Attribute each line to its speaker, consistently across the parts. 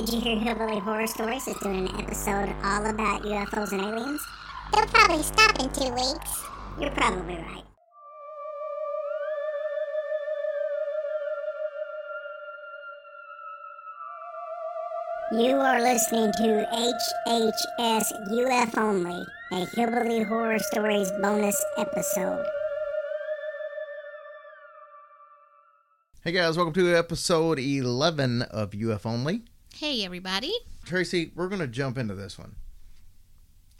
Speaker 1: Did you hear Hillbilly Horror Stories is doing an episode all about UFOs and aliens?
Speaker 2: They'll probably stop in two weeks.
Speaker 1: You're probably right. You are listening to HHS UF Only, a Hillbilly Horror Stories bonus episode.
Speaker 3: Hey guys, welcome to episode 11 of UF Only.
Speaker 4: Hey, everybody.
Speaker 3: Tracy, we're going to jump into this one.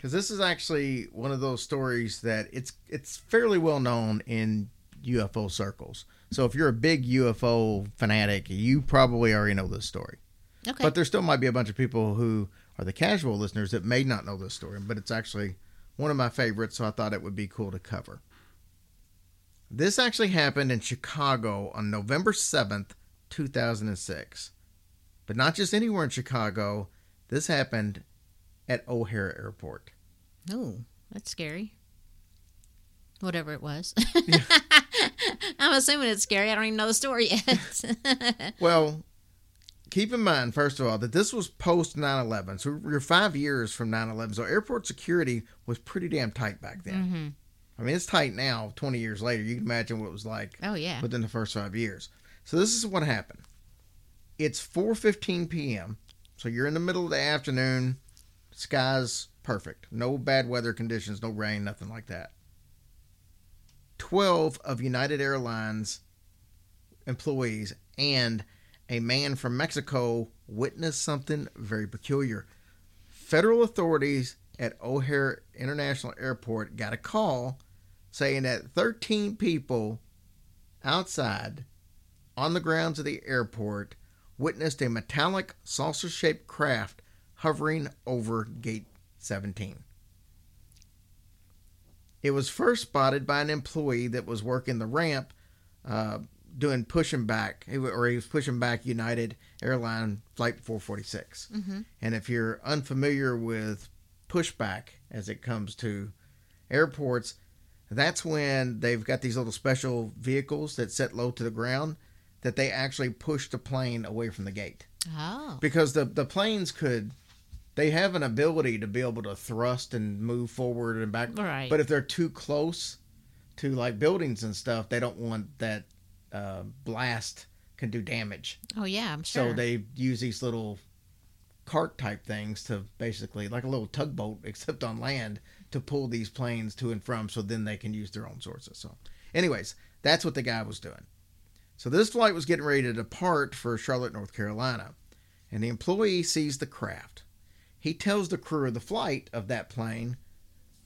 Speaker 3: Cuz this is actually one of those stories that it's it's fairly well known in UFO circles. So if you're a big UFO fanatic, you probably already know this story.
Speaker 4: Okay.
Speaker 3: But there still might be a bunch of people who are the casual listeners that may not know this story, but it's actually one of my favorites, so I thought it would be cool to cover. This actually happened in Chicago on November 7th, 2006. But not just anywhere in Chicago, this happened at O'Hare Airport.
Speaker 4: oh, that's scary. Whatever it was. I'm assuming it's scary. I don't even know the story yet.
Speaker 3: Well, keep in mind, first of all, that this was post 9 11. So we're five years from 9 11. So airport security was pretty damn tight back then.
Speaker 4: hmm
Speaker 3: I mean, it's tight now, 20 years later. You can imagine what it was like
Speaker 4: Oh, yeah.
Speaker 3: within the first five years. So this is what happened. It's 4:15 p.m. So you're in the middle of the afternoon. Sky's perfect. No bad weather conditions, no rain, nothing like that. 12 of United Airlines employees and a man from Mexico witnessed something very peculiar. Federal authorities at O'Hare International Airport got a call saying that 13 people outside on the grounds of the airport witnessed a metallic saucer shaped craft hovering over Gate 17. It was first spotted by an employee that was working the ramp, uh, doing pushing back, or he was pushing back United Airline Flight 446.
Speaker 4: hmm
Speaker 3: And if you're unfamiliar with pushback as it comes to airports, that's when they've got these little special vehicles that set low to the ground that they actually push the plane away from the gate.
Speaker 4: Oh.
Speaker 3: Because the, the planes could, they have an ability to be able to thrust and move forward and back.
Speaker 4: Right.
Speaker 3: But if they're too close to like buildings and stuff, they don't want that uh, blast can do damage.
Speaker 4: Oh, yeah, I'm sure.
Speaker 3: So they use these little cart type things to basically like a little tugboat except on land to pull these planes to and from so then they can use their own sources. So anyways, that's what the guy was doing. So this flight was getting ready to depart for Charlotte, North Carolina, and the employee sees the craft. He tells the crew of the flight of that plane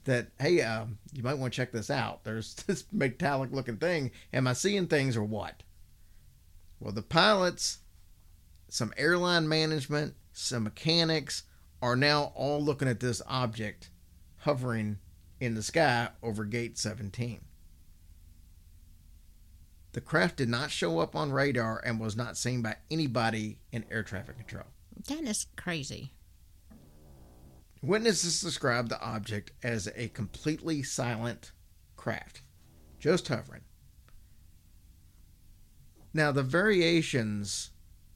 Speaker 3: that, hey, uh, you might want to check this out. There's this metallic looking thing. Am I seeing things or what? Well, the pilots, some airline management, some mechanics are now all looking at this object hovering in the sky over gate 17. The craft did not show up on radar and was not seen by anybody in air traffic control.
Speaker 4: that is crazy.
Speaker 3: Witnesses described the object as a completely silent craft, just hovering. Now, the variations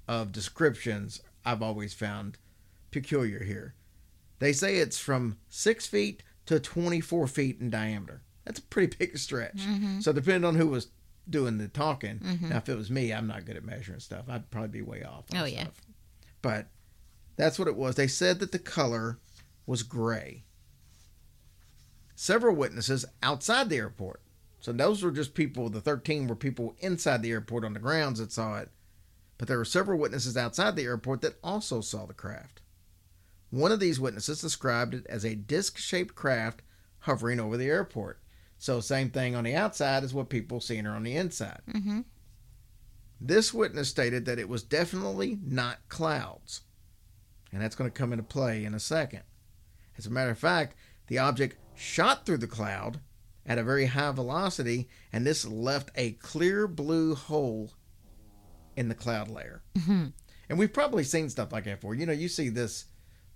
Speaker 3: of descriptions I've always found peculiar here. They say it's from 6 feet to 24 feet in diameter. That's a pretty big stretch.
Speaker 4: Mhm.
Speaker 3: So, depending on who was doing the talking,
Speaker 4: Mhm.
Speaker 3: now if it was me, I'm not good at measuring stuff. I'd probably be way off. on
Speaker 4: Oh, yeah.
Speaker 3: stuff. But that's what it was. They said that the color was gray. Several witnesses outside the airport. So those were just people, the 13 were people inside the airport on the grounds that saw it. But there were several witnesses outside the airport that also saw the craft. One of these witnesses described it as a disc shaped craft hovering over the airport. So, same thing on the outside as what people seen her on the inside.
Speaker 4: hmm
Speaker 3: This witness stated that it was definitely not clouds. And that's going to come into play in a second. As a matter of fact, the object shot through the cloud at a very high velocity, and this left a clear blue hole in the cloud layer.
Speaker 4: hmm
Speaker 3: And we've probably seen stuff like that before. You know, you see this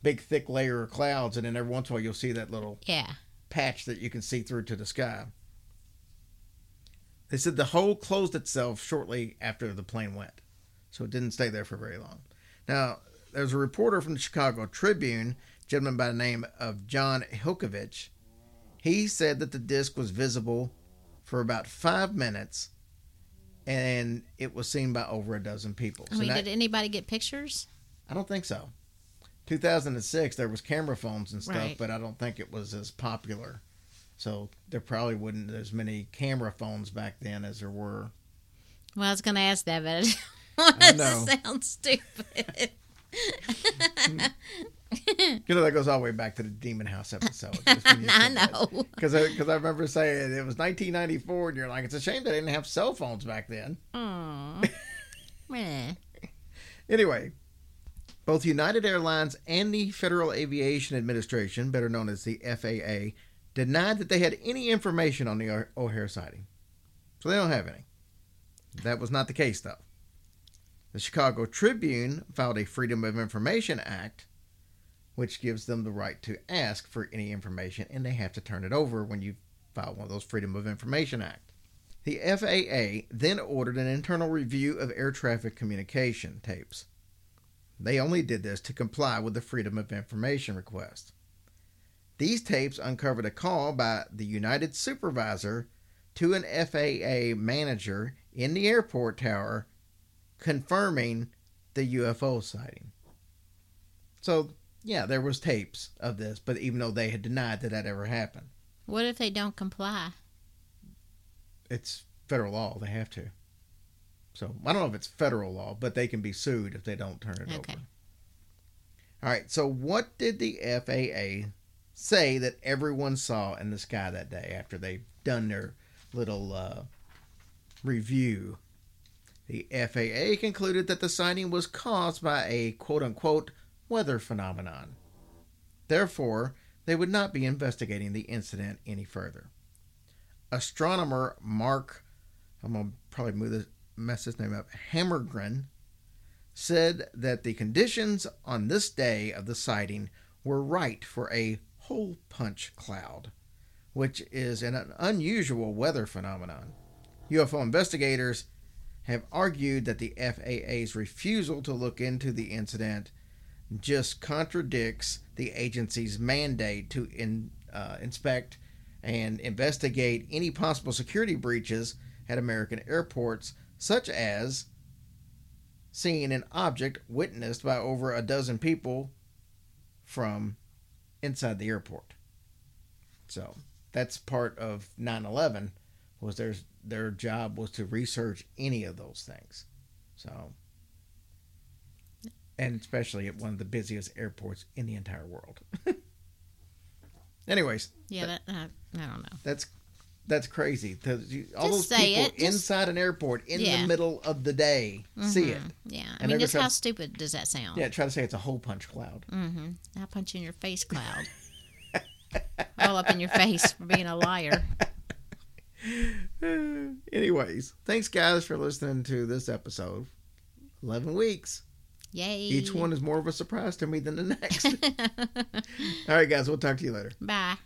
Speaker 3: big, thick layer of clouds, and then every once in a while you'll see that little
Speaker 4: Yeah.
Speaker 3: Patch that you can see through to the sky. They said the hole closed itself shortly after the plane went, so it didn't stay there for very long. Now, there's a reporter from the Chicago Tribune, a gentleman by the name of Jon Hilkevitch. He said that the disc was visible for about five minutes, and it was seen by over a dozen people.
Speaker 4: I
Speaker 3: So
Speaker 4: mean,
Speaker 3: now-
Speaker 4: did anybody get pictures?
Speaker 3: I don't think so. 2006, there was camera phones and stuff,
Speaker 4: Right.
Speaker 3: but I don't think it was as popular. So there probably wouldn't as many camera phones back then as there were.
Speaker 4: Well, I was going to ask that, but
Speaker 3: I know.
Speaker 4: sounds stupid.
Speaker 3: You know that goes all the way back to the Demon House episode. just
Speaker 4: I know.
Speaker 3: Because I, 'cause I remember saying it was 1994, and you're like, it's a shame they didn't have cell phones back then. Anyway, both United Airlines and the Federal Aviation Administration, better known as the FAA, denied that they had any information on the O'H-, O'Hare sighting. So they don't have any. That was not the case, though. The Chicago Tribune filed a Freedom of Information Act, which gives them the right to ask for any information, and they have to turn it over when you file one of those Freedom of Information Act. The FAA then ordered an internal review of air traffic communication tapes. They only did this to comply with the Freedom of Information request. These tapes uncovered a call by the United supervisor to an FAA manager in the airport tower confirming the UFO sighting. So, yeah, there was tapes of this, but even though they had denied that that ever happened,
Speaker 4: What if they don't comply?
Speaker 3: it's federal law. They have to. So I don't know if it's federal law, but they can be sued if they don't turn it
Speaker 4: Okay.
Speaker 3: over. All right. So what did the FAA say that everyone saw in the sky that day after they've done their little uh, review? The FAA concluded that the sighting was caused by a quote unquote weather phenomenon. Therefore, they would not be investigating the incident any further astronomer Mark, I'm gonna probably move this, mess this name up, Hammergren, said that the conditions on this day of the sighting were right for a hole punch cloud, which is an unusual weather phenomenon. UFO investigators have argued that the FAA's refusal to look into the incident just contradicts the agency's mandate to in, uh, inspect and investigate any possible security breaches at American airports, such as seeing an object witnessed by over a dozen people from inside the airport. So that's part of 9/11 was their their job was to research any of those things. So and especially at one of the busiest airports in the entire world. Anyways,
Speaker 4: Yeah, that, uh, I don't know.
Speaker 3: that's that's crazy. All
Speaker 4: Just
Speaker 3: those
Speaker 4: say
Speaker 3: people
Speaker 4: it. Just-
Speaker 3: inside an airport in
Speaker 4: Yeah.
Speaker 3: the middle of the day see it.
Speaker 4: Yeah. I mean, just how stupid does that sound?
Speaker 3: Yeah, try to say it's a hole punch cloud.
Speaker 4: Mm-hmm. I'll punch in your face, cloud. All up in your face for being a liar.
Speaker 3: Anyways, thanks guys for listening to this episode. Eleven weeks.
Speaker 4: Yay.
Speaker 3: Each one is more of a surprise to me than the next. All right, guys, we'll talk to you later.
Speaker 4: Bye.